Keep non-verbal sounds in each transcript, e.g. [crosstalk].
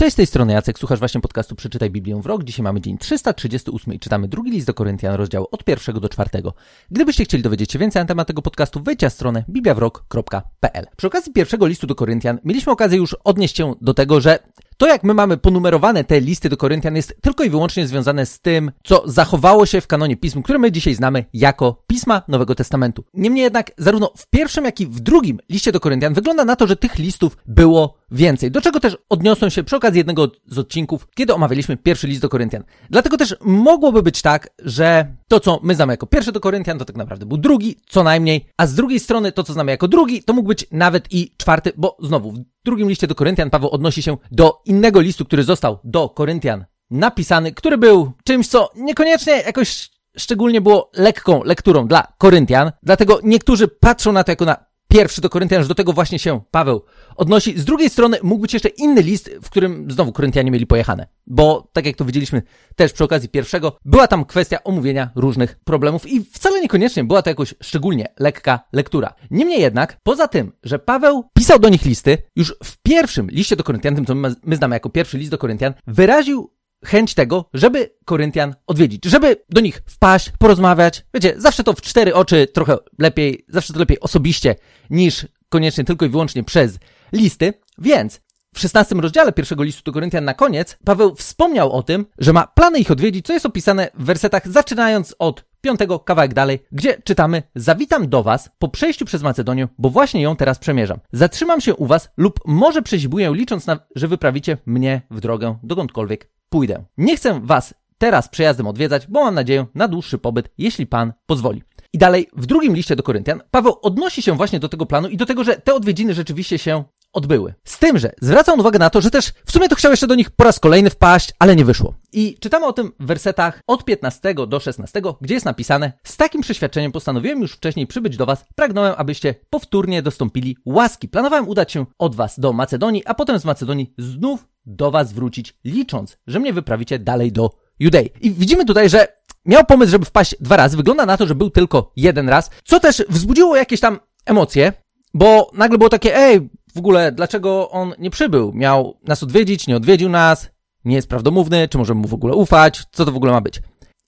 Cześć, z tej strony Jacek, słuchasz właśnie podcastu Przeczytaj Biblię w rok. Dzisiaj mamy dzień 338 i czytamy drugi list do Koryntian, rozdział od pierwszego do czwartego. Gdybyście chcieli dowiedzieć się więcej na temat tego podcastu, wejdźcie na stronę bibliawrok.pl. Przy okazji pierwszego listu do Koryntian mieliśmy okazję już odnieść się do tego, że to, jak my mamy ponumerowane te listy do Koryntian, jest tylko i wyłącznie związane z tym, co zachowało się w kanonie pism, które my dzisiaj znamy jako pisma Nowego Testamentu. Niemniej jednak, zarówno w pierwszym, jak i w drugim liście do Koryntian wygląda na to, że tych listów było więcej. Do czego też odniosłem się przy okazji jednego z odcinków, kiedy omawialiśmy pierwszy list do Koryntian. Dlatego też mogłoby być tak, że to, co my znamy jako pierwszy do Koryntian, to tak naprawdę był drugi, co najmniej, a z drugiej strony to, co znamy jako drugi, to mógł być nawet i czwarty, bo znowu drugim liście do Koryntian Paweł odnosi się do innego listu, który został do Koryntian napisany, który był czymś, co niekoniecznie jakoś szczególnie było lekką lekturą dla Koryntian, dlatego niektórzy patrzą na to jako na pierwszy do Koryntian, że do tego właśnie się Paweł odnosi. Z drugiej strony mógł być jeszcze inny list, w którym znowu Koryntianie mieli pojechane. Bo tak jak to widzieliśmy też przy okazji pierwszego, była tam kwestia omówienia różnych problemów i wcale niekoniecznie była to jakoś szczególnie lekka lektura. Niemniej jednak, poza tym, że Paweł pisał do nich listy, już w pierwszym liście do Koryntian, tym co my znamy jako pierwszy list do Koryntian, wyraził chęć tego, żeby Koryntian odwiedzić, żeby do nich wpaść, porozmawiać. Wiecie, zawsze to w cztery oczy trochę lepiej, zawsze to lepiej osobiście niż koniecznie tylko i wyłącznie przez listy. Więc w szesnastym rozdziale pierwszego listu do Koryntian na koniec Paweł wspomniał o tym, że ma plany ich odwiedzić, co jest opisane w wersetach zaczynając od piątego kawałek dalej, gdzie czytamy Zawitam do was po przejściu przez Macedonię, bo właśnie ją teraz przemierzam. Zatrzymam się u was lub może przezibuję licząc na, że wyprawicie mnie w drogę dokądkolwiek pójdę. Nie chcę was teraz przejazdem odwiedzać, bo mam nadzieję na dłuższy pobyt, jeśli Pan pozwoli. I dalej, w drugim liście do Koryntian, Paweł odnosi się właśnie do tego planu i do tego, że te odwiedziny rzeczywiście się odbyły. Z tym, że zwraca on uwagę na to, że też w sumie to chciał jeszcze do nich po raz kolejny wpaść, ale nie wyszło. I czytamy o tym w wersetach od 15 do 16, gdzie jest napisane: Z takim przeświadczeniem postanowiłem już wcześniej przybyć do Was, pragnąłem, abyście powtórnie dostąpili łaski. Planowałem udać się od Was do Macedonii, a potem z Macedonii znów do Was wrócić, licząc, że mnie wyprawicie dalej do Judei. I widzimy tutaj, że miał pomysł, żeby wpaść dwa razy. Wygląda na to, że był tylko jeden raz, co też wzbudziło jakieś tam emocje, bo nagle było takie, ej, w ogóle, dlaczego on nie przybył? Miał nas odwiedzić, nie odwiedził nas, nie jest prawdomówny, czy możemy mu w ogóle ufać, co to w ogóle ma być?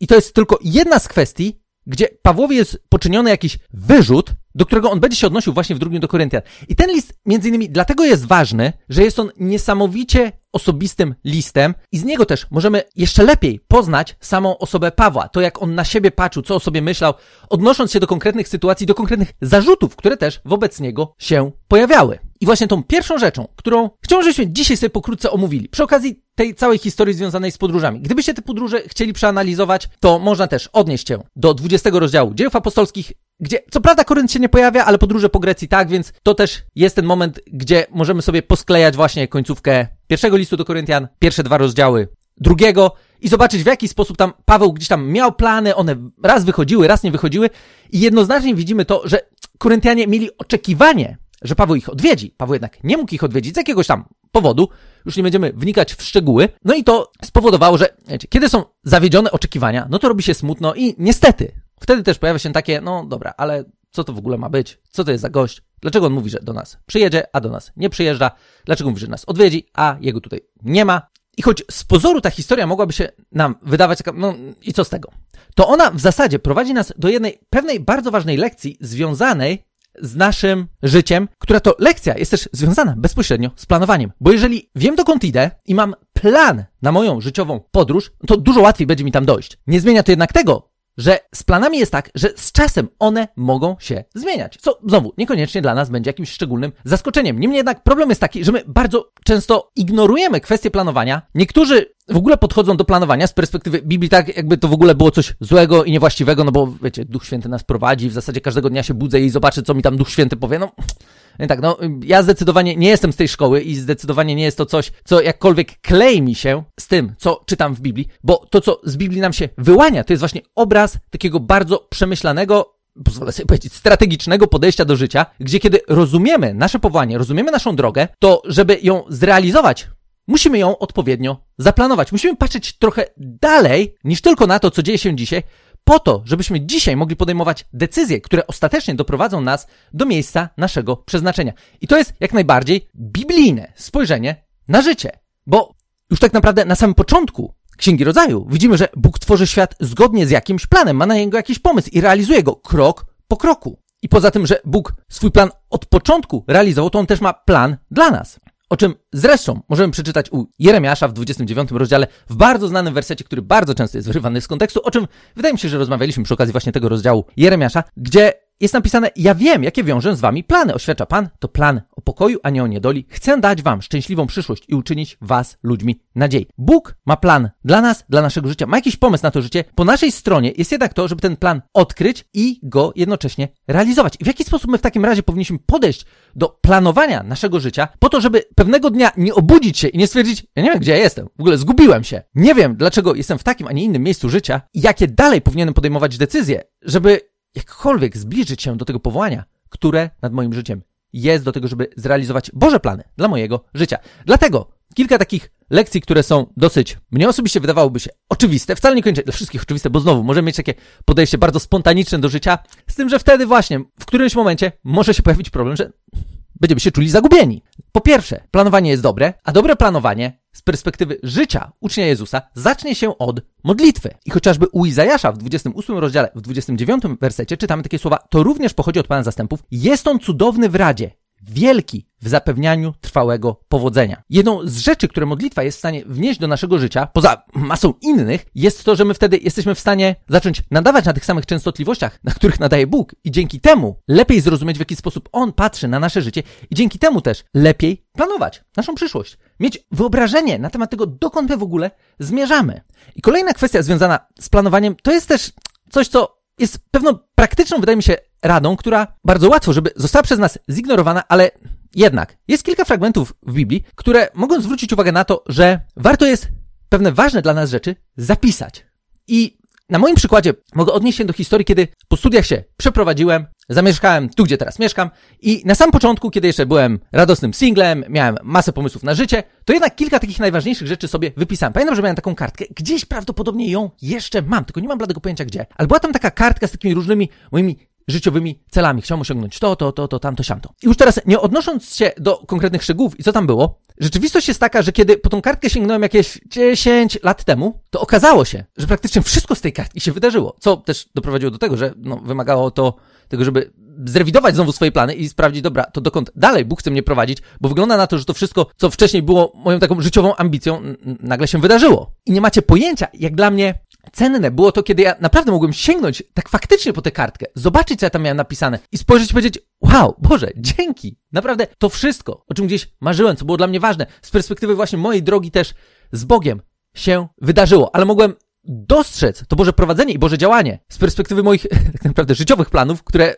I to jest tylko jedna z kwestii, gdzie Pawłowi jest poczyniony jakiś wyrzut, do którego on będzie się odnosił właśnie w drugim do Koryntian. I ten list między innymi dlatego jest ważny, że jest on niesamowicie osobistym listem i z niego też możemy jeszcze lepiej poznać samą osobę Pawła, to jak on na siebie patrzył, co o sobie myślał, odnosząc się do konkretnych sytuacji, do konkretnych zarzutów, które też wobec niego się pojawiały. I właśnie tą pierwszą rzeczą, którą chciałbym, żebyśmy dzisiaj sobie pokrótce omówili, przy okazji tej całej historii związanej z podróżami. Gdybyście te podróże chcieli przeanalizować, to można też odnieść się do 20 rozdziału dziejów apostolskich, gdzie co prawda Korynt się nie pojawia, ale podróże po Grecji tak, więc to też jest ten moment, gdzie możemy sobie posklejać właśnie końcówkę pierwszego listu do Koryntian, pierwsze dwa rozdziały drugiego i zobaczyć w jaki sposób tam Paweł gdzieś tam miał plany, one raz wychodziły, raz nie wychodziły i jednoznacznie widzimy to, że Koryntianie mieli oczekiwanie, że Paweł ich odwiedzi. Paweł jednak nie mógł ich odwiedzić z jakiegoś tam powodu, już nie będziemy wnikać w szczegóły. No i to spowodowało, że wiecie, kiedy są zawiedzione oczekiwania, no to robi się smutno i niestety Wtedy też pojawia się takie, no dobra, ale co to w ogóle ma być? Co to jest za gość? Dlaczego on mówi, że do nas przyjedzie, a do nas nie przyjeżdża? Dlaczego mówi, że nas odwiedzi, a jego tutaj nie ma? I choć z pozoru ta historia mogłaby się nam wydawać taka, no i co z tego? To ona w zasadzie prowadzi nas do jednej pewnej bardzo ważnej lekcji związanej z naszym życiem, która to lekcja jest też związana bezpośrednio z planowaniem. Bo jeżeli wiem dokąd idę i mam plan na moją życiową podróż, to dużo łatwiej będzie mi tam dojść. Nie zmienia to jednak tego, że z planami jest tak, że z czasem one mogą się zmieniać. Co znowu niekoniecznie dla nas będzie jakimś szczególnym zaskoczeniem. Niemniej jednak problem jest taki, że my bardzo często ignorujemy kwestię planowania. Niektórzy w ogóle podchodzą do planowania z perspektywy Biblii tak, jakby to w ogóle było coś złego i niewłaściwego, no bo wiecie, Duch Święty nas prowadzi, w zasadzie każdego dnia się budzę i zobaczę, co mi tam Duch Święty powie. No, tak, no ja zdecydowanie nie jestem z tej szkoły i zdecydowanie nie jest to coś, co jakkolwiek klei mi się z tym, co czytam w Biblii, bo to, co z Biblii nam się wyłania, to jest właśnie obraz takiego bardzo przemyślanego, pozwolę sobie powiedzieć, strategicznego podejścia do życia, gdzie kiedy rozumiemy nasze powołanie, rozumiemy naszą drogę, to żeby ją zrealizować, musimy ją odpowiednio zaplanować. Musimy patrzeć trochę dalej niż tylko na to, co dzieje się dzisiaj, po to, żebyśmy dzisiaj mogli podejmować decyzje, które ostatecznie doprowadzą nas do miejsca naszego przeznaczenia. I to jest jak najbardziej biblijne spojrzenie na życie. Bo już tak naprawdę na samym początku Księgi Rodzaju widzimy, że Bóg tworzy świat zgodnie z jakimś planem, ma na niego jakiś pomysł i realizuje go krok po kroku. I poza tym, że Bóg swój plan od początku realizował, to on też ma plan dla nas. O czym zresztą możemy przeczytać u Jeremiasza w 29 rozdziale, w bardzo znanym wersecie, który bardzo często jest wyrywany z kontekstu, o czym wydaje mi się, że rozmawialiśmy przy okazji właśnie tego rozdziału Jeremiasza, gdzie jest napisane, ja wiem, jakie wiążę z wami plany. Oświadcza Pan, to plan o pokoju, a nie o niedoli. Chcę dać wam szczęśliwą przyszłość i uczynić was ludźmi nadziei. Bóg ma plan dla nas, dla naszego życia, ma jakiś pomysł na to życie. Po naszej stronie jest jednak to, żeby ten plan odkryć i go jednocześnie realizować. I w jaki sposób my w takim razie powinniśmy podejść do planowania naszego życia, po to, żeby pewnego dnia nie obudzić się i nie stwierdzić, ja nie wiem, gdzie ja jestem, w ogóle zgubiłem się. Nie wiem, dlaczego jestem w takim, a nie innym miejscu życia i jakie dalej powinienem podejmować decyzje, żeby jakkolwiek zbliżyć się do tego powołania, które nad moim życiem jest do tego, żeby zrealizować Boże plany dla mojego życia. Dlatego kilka takich lekcji, które są dosyć, mnie osobiście wydawałoby się oczywiste, wcale niekoniecznie dla wszystkich oczywiste, bo znowu możemy mieć takie podejście bardzo spontaniczne do życia, z tym, że wtedy właśnie w którymś momencie może się pojawić problem, że będziemy się czuli zagubieni. Po pierwsze, planowanie jest dobre, a dobre planowanie z perspektywy życia ucznia Jezusa zacznie się od modlitwy. I chociażby u Izajasza w 28 rozdziale, w 29 wersecie czytamy takie słowa, to również pochodzi od Pana zastępów, jest on cudowny w radzie, wielki w zapewnianiu trwałego powodzenia. Jedną z rzeczy, które modlitwa jest w stanie wnieść do naszego życia, poza masą innych, jest to, że my wtedy jesteśmy w stanie zacząć nadawać na tych samych częstotliwościach, na których nadaje Bóg i dzięki temu lepiej zrozumieć, w jaki sposób On patrzy na nasze życie i dzięki temu też lepiej planować naszą przyszłość. Mieć wyobrażenie na temat tego, dokąd my w ogóle zmierzamy. I kolejna kwestia związana z planowaniem to jest też coś, co jest pewną praktyczną, wydaje mi się, radą, która bardzo łatwo, żeby została przez nas zignorowana, ale jednak jest kilka fragmentów w Biblii, które mogą zwrócić uwagę na to, że warto jest pewne ważne dla nas rzeczy zapisać. I na moim przykładzie mogę odnieść się do historii, kiedy po studiach się przeprowadziłem, zamieszkałem tu, gdzie teraz mieszkam i na samym początku, kiedy jeszcze byłem radosnym singlem, miałem masę pomysłów na życie, to jednak kilka takich najważniejszych rzeczy sobie wypisałem. Pamiętam, że miałem taką kartkę, gdzieś prawdopodobnie ją jeszcze mam, tylko nie mam bladego pojęcia gdzie, ale była tam taka kartka z takimi różnymi moimi życiowymi celami. Chciałem osiągnąć to, to, to, to, tamto, siamto. I już teraz, nie odnosząc się do konkretnych szczegółów i co tam było, rzeczywistość jest taka, że kiedy po tą kartkę sięgnąłem jakieś 10 lat temu, to okazało się, że praktycznie wszystko z tej kartki się wydarzyło. Co też doprowadziło do tego, że no, wymagało to tego, żeby zrewidować znowu swoje plany i sprawdzić, dobra, to dokąd dalej Bóg chce mnie prowadzić, bo wygląda na to, że to wszystko, co wcześniej było moją taką życiową ambicją, nagle się wydarzyło. I nie macie pojęcia, jak dla mnie cenne było to, kiedy ja naprawdę mogłem sięgnąć tak faktycznie po tę kartkę, zobaczyć, co ja tam miałem napisane i spojrzeć i powiedzieć, wow, Boże, dzięki. Naprawdę to wszystko, o czym gdzieś marzyłem, co było dla mnie ważne, z perspektywy właśnie mojej drogi też z Bogiem się wydarzyło, ale mogłem dostrzec to Boże prowadzenie i Boże działanie z perspektywy moich [laughs] tak naprawdę życiowych planów, które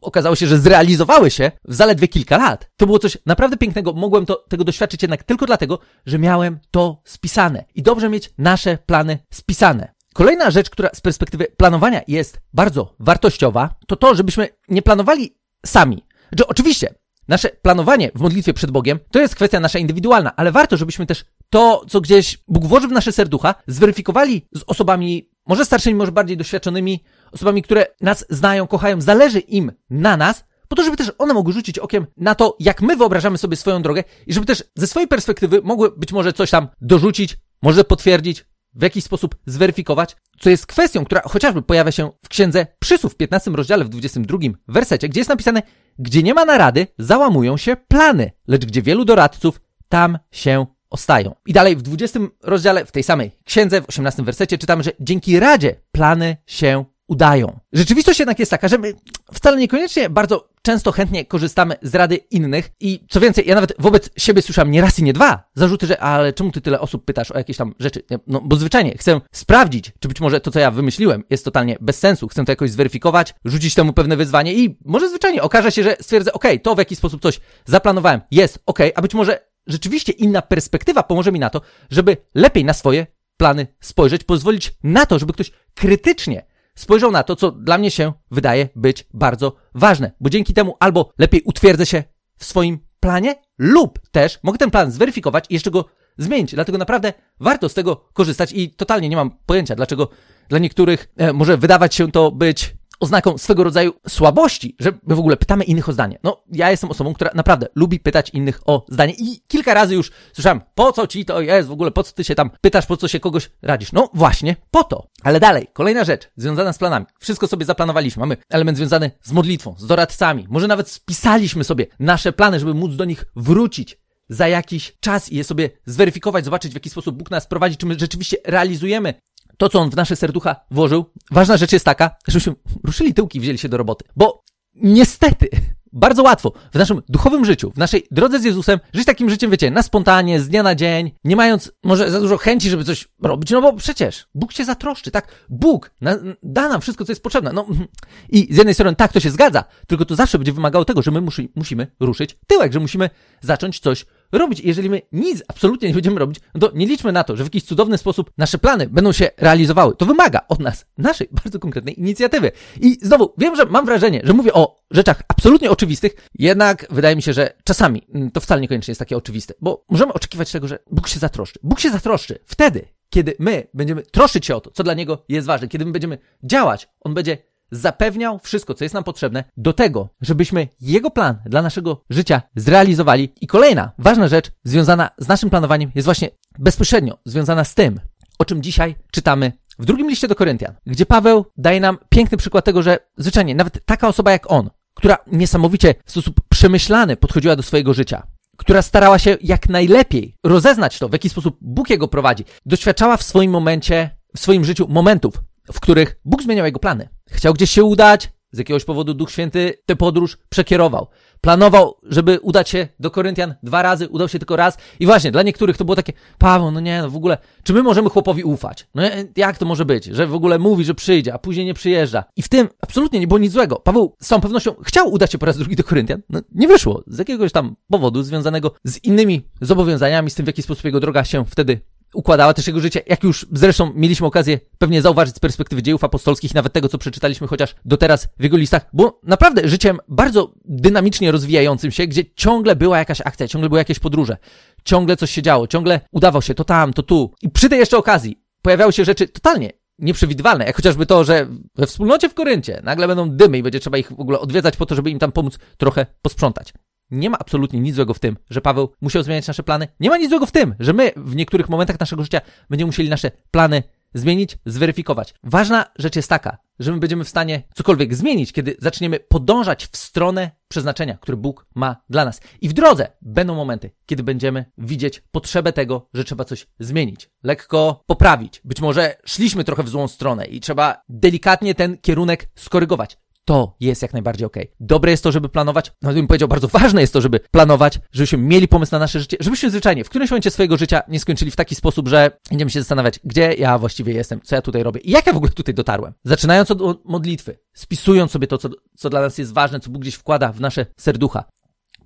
okazało się, że zrealizowały się w zaledwie kilka lat. To było coś naprawdę pięknego. Mogłem to, tego doświadczyć jednak tylko dlatego, że miałem to spisane. I dobrze mieć nasze plany spisane. Kolejna rzecz, która z perspektywy planowania jest bardzo wartościowa, to to, żebyśmy nie planowali sami. Że oczywiście nasze planowanie w modlitwie przed Bogiem to jest kwestia nasza indywidualna, ale warto, żebyśmy też to, co gdzieś Bóg włoży w nasze serducha, zweryfikowali z osobami, może starszymi, może bardziej doświadczonymi, osobami, które nas znają, kochają, zależy im na nas, po to, żeby też one mogły rzucić okiem na to, jak my wyobrażamy sobie swoją drogę i żeby też ze swojej perspektywy mogły być może coś tam dorzucić, może potwierdzić, w jakiś sposób zweryfikować, co jest kwestią, która chociażby pojawia się w księdze Przysłów w 15 rozdziale w 22 wersecie, gdzie jest napisane, gdzie nie ma narady, załamują się plany, lecz gdzie wielu doradców, tam się ostają. I dalej w 20 rozdziale, w tej samej księdze, w 18 wersecie czytamy, że dzięki radzie plany się udają. Rzeczywistość jednak jest taka, że my wcale niekoniecznie bardzo często chętnie korzystamy z rady innych i co więcej, ja nawet wobec siebie słyszałem nie raz i nie dwa zarzuty, że ale czemu ty tyle osób pytasz o jakieś tam rzeczy? No bo zwyczajnie chcę sprawdzić, czy być może to, co ja wymyśliłem jest totalnie bez sensu, chcę to jakoś zweryfikować, rzucić temu pewne wyzwanie i może zwyczajnie okaże się, że stwierdzę, ok, to w jaki sposób coś zaplanowałem jest ok, a być może rzeczywiście inna perspektywa pomoże mi na to, żeby lepiej na swoje plany spojrzeć, pozwolić na to, żeby ktoś krytycznie spojrzał na to, co dla mnie się wydaje być bardzo ważne, bo dzięki temu albo lepiej utwierdzę się w swoim planie, lub też mogę ten plan zweryfikować i jeszcze go zmienić. Dlatego naprawdę warto z tego korzystać i totalnie nie mam pojęcia, dlaczego dla niektórych e, może wydawać się to być oznaką swego rodzaju słabości, że my w ogóle pytamy innych o zdanie. No, ja jestem osobą, która naprawdę lubi pytać innych o zdanie i kilka razy już słyszałem, po co ci to jest w ogóle, po co ty się tam pytasz, po co się kogoś radzisz. No właśnie, po to. Ale dalej, kolejna rzecz związana z planami. Wszystko sobie zaplanowaliśmy. Mamy element związany z modlitwą, z doradcami. Może nawet spisaliśmy sobie nasze plany, żeby móc do nich wrócić za jakiś czas i je sobie zweryfikować, zobaczyć w jaki sposób Bóg nas prowadzi, czy my rzeczywiście realizujemy to, co On w nasze serducha włożył. Ważna rzecz jest taka, żebyśmy ruszyli tyłki i wzięli się do roboty. Bo niestety bardzo łatwo w naszym duchowym życiu, w naszej drodze z Jezusem, żyć takim życiem, wiecie, na spontanie, z dnia na dzień, nie mając może za dużo chęci, żeby coś robić, no bo przecież Bóg się zatroszczy, tak? Bóg na, da nam wszystko, co jest potrzebne. No [laughs] i z jednej strony tak, to się zgadza, tylko to zawsze będzie wymagało tego, że my musi, musimy ruszyć tyłek, że musimy zacząć coś robić. I jeżeli my nic absolutnie nie będziemy robić, no to nie liczmy na to, że w jakiś cudowny sposób nasze plany będą się realizowały. To wymaga od nas naszej [laughs] bardzo konkretnej inicjatywy. I znowu, wiem, że mam wrażenie, że mówię o rzeczach absolutnie oczywistych, jednak wydaje mi się, że czasami mm, to wcale niekoniecznie jest takie oczywiste, bo możemy oczekiwać tego, że Bóg się zatroszczy. Bóg się zatroszczy wtedy, kiedy my będziemy troszyć się o to, co dla Niego jest ważne, kiedy my będziemy działać, On będzie zapewniał wszystko, co jest nam potrzebne do tego, żebyśmy jego plan dla naszego życia zrealizowali. I kolejna ważna rzecz związana z naszym planowaniem jest właśnie bezpośrednio związana z tym, o czym dzisiaj czytamy w drugim liście do Koryntian, gdzie Paweł daje nam piękny przykład tego, że zwyczajnie nawet taka osoba jak on, która niesamowicie w sposób przemyślany podchodziła do swojego życia, która starała się jak najlepiej rozeznać to, w jaki sposób Bóg jego prowadzi, doświadczała w swoim momencie, w swoim życiu momentów, w których Bóg zmieniał jego plany. Chciał gdzieś się udać, z jakiegoś powodu Duch Święty tę podróż przekierował. Planował, żeby udać się do Koryntian dwa razy, udał się tylko raz. I właśnie, dla niektórych to było takie, Paweł, no nie, no w ogóle, czy my możemy chłopowi ufać? No jak to może być, że w ogóle mówi, że przyjdzie, a później nie przyjeżdża? I w tym absolutnie nie było nic złego. Paweł z całą pewnością chciał udać się po raz drugi do Koryntian. No nie wyszło, z jakiegoś tam powodu związanego z innymi zobowiązaniami, z tym, w jaki sposób jego droga się wtedy układała też jego życie, jak już zresztą mieliśmy okazję pewnie zauważyć z perspektywy dziejów apostolskich, nawet tego, co przeczytaliśmy chociaż do teraz w jego listach, bo naprawdę życiem bardzo dynamicznie rozwijającym się, gdzie ciągle była jakaś akcja, ciągle były jakieś podróże, ciągle coś się działo, ciągle udawał się to tam, to tu. I przy tej jeszcze okazji pojawiały się rzeczy totalnie nieprzewidywalne, jak chociażby to, że we wspólnocie w Koryncie nagle będą dymy i będzie trzeba ich w ogóle odwiedzać po to, żeby im tam pomóc trochę posprzątać. Nie ma absolutnie nic złego w tym, że Paweł musiał zmieniać nasze plany. Nie ma nic złego w tym, że my w niektórych momentach naszego życia będziemy musieli nasze plany zmienić, zweryfikować. Ważna rzecz jest taka, że my będziemy w stanie cokolwiek zmienić, kiedy zaczniemy podążać w stronę przeznaczenia, które Bóg ma dla nas. I w drodze będą momenty, kiedy będziemy widzieć potrzebę tego, że trzeba coś zmienić, lekko poprawić. Być może szliśmy trochę w złą stronę i trzeba delikatnie ten kierunek skorygować to jest jak najbardziej ok. Dobre jest to, żeby planować, no bym powiedział, bardzo ważne jest to, żeby planować, żebyśmy mieli pomysł na nasze życie, żebyśmy zwyczajnie w którymś momencie swojego życia nie skończyli w taki sposób, że będziemy się zastanawiać, gdzie ja właściwie jestem, co ja tutaj robię i jak ja w ogóle tutaj dotarłem. Zaczynając od modlitwy, spisując sobie to, co, co dla nas jest ważne, co Bóg gdzieś wkłada w nasze serducha,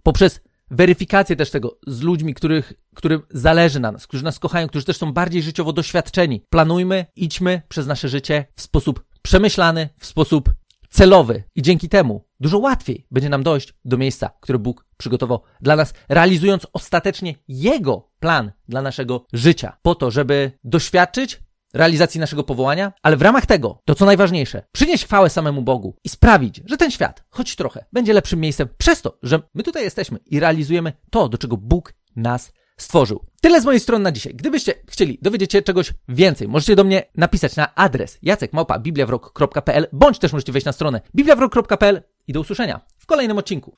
poprzez weryfikację też tego z ludźmi, których, którym zależy na nas, którzy nas kochają, którzy też są bardziej życiowo doświadczeni. Planujmy, idźmy przez nasze życie w sposób przemyślany, w sposób celowy i dzięki temu dużo łatwiej będzie nam dojść do miejsca, które Bóg przygotował dla nas, realizując ostatecznie Jego plan dla naszego życia, po to, żeby doświadczyć realizacji naszego powołania, ale w ramach tego, to co najważniejsze, przynieść chwałę samemu Bogu i sprawić, że ten świat, choć trochę, będzie lepszym miejscem przez to, że my tutaj jesteśmy i realizujemy to, do czego Bóg nas stworzył. Tyle z mojej strony na dzisiaj. Gdybyście chcieli dowiedzieć się czegoś więcej, możecie do mnie napisać na adres jacekmałpa.bibliawrok.pl bądź też możecie wejść na stronę bibliawrok.pl i do usłyszenia w kolejnym odcinku.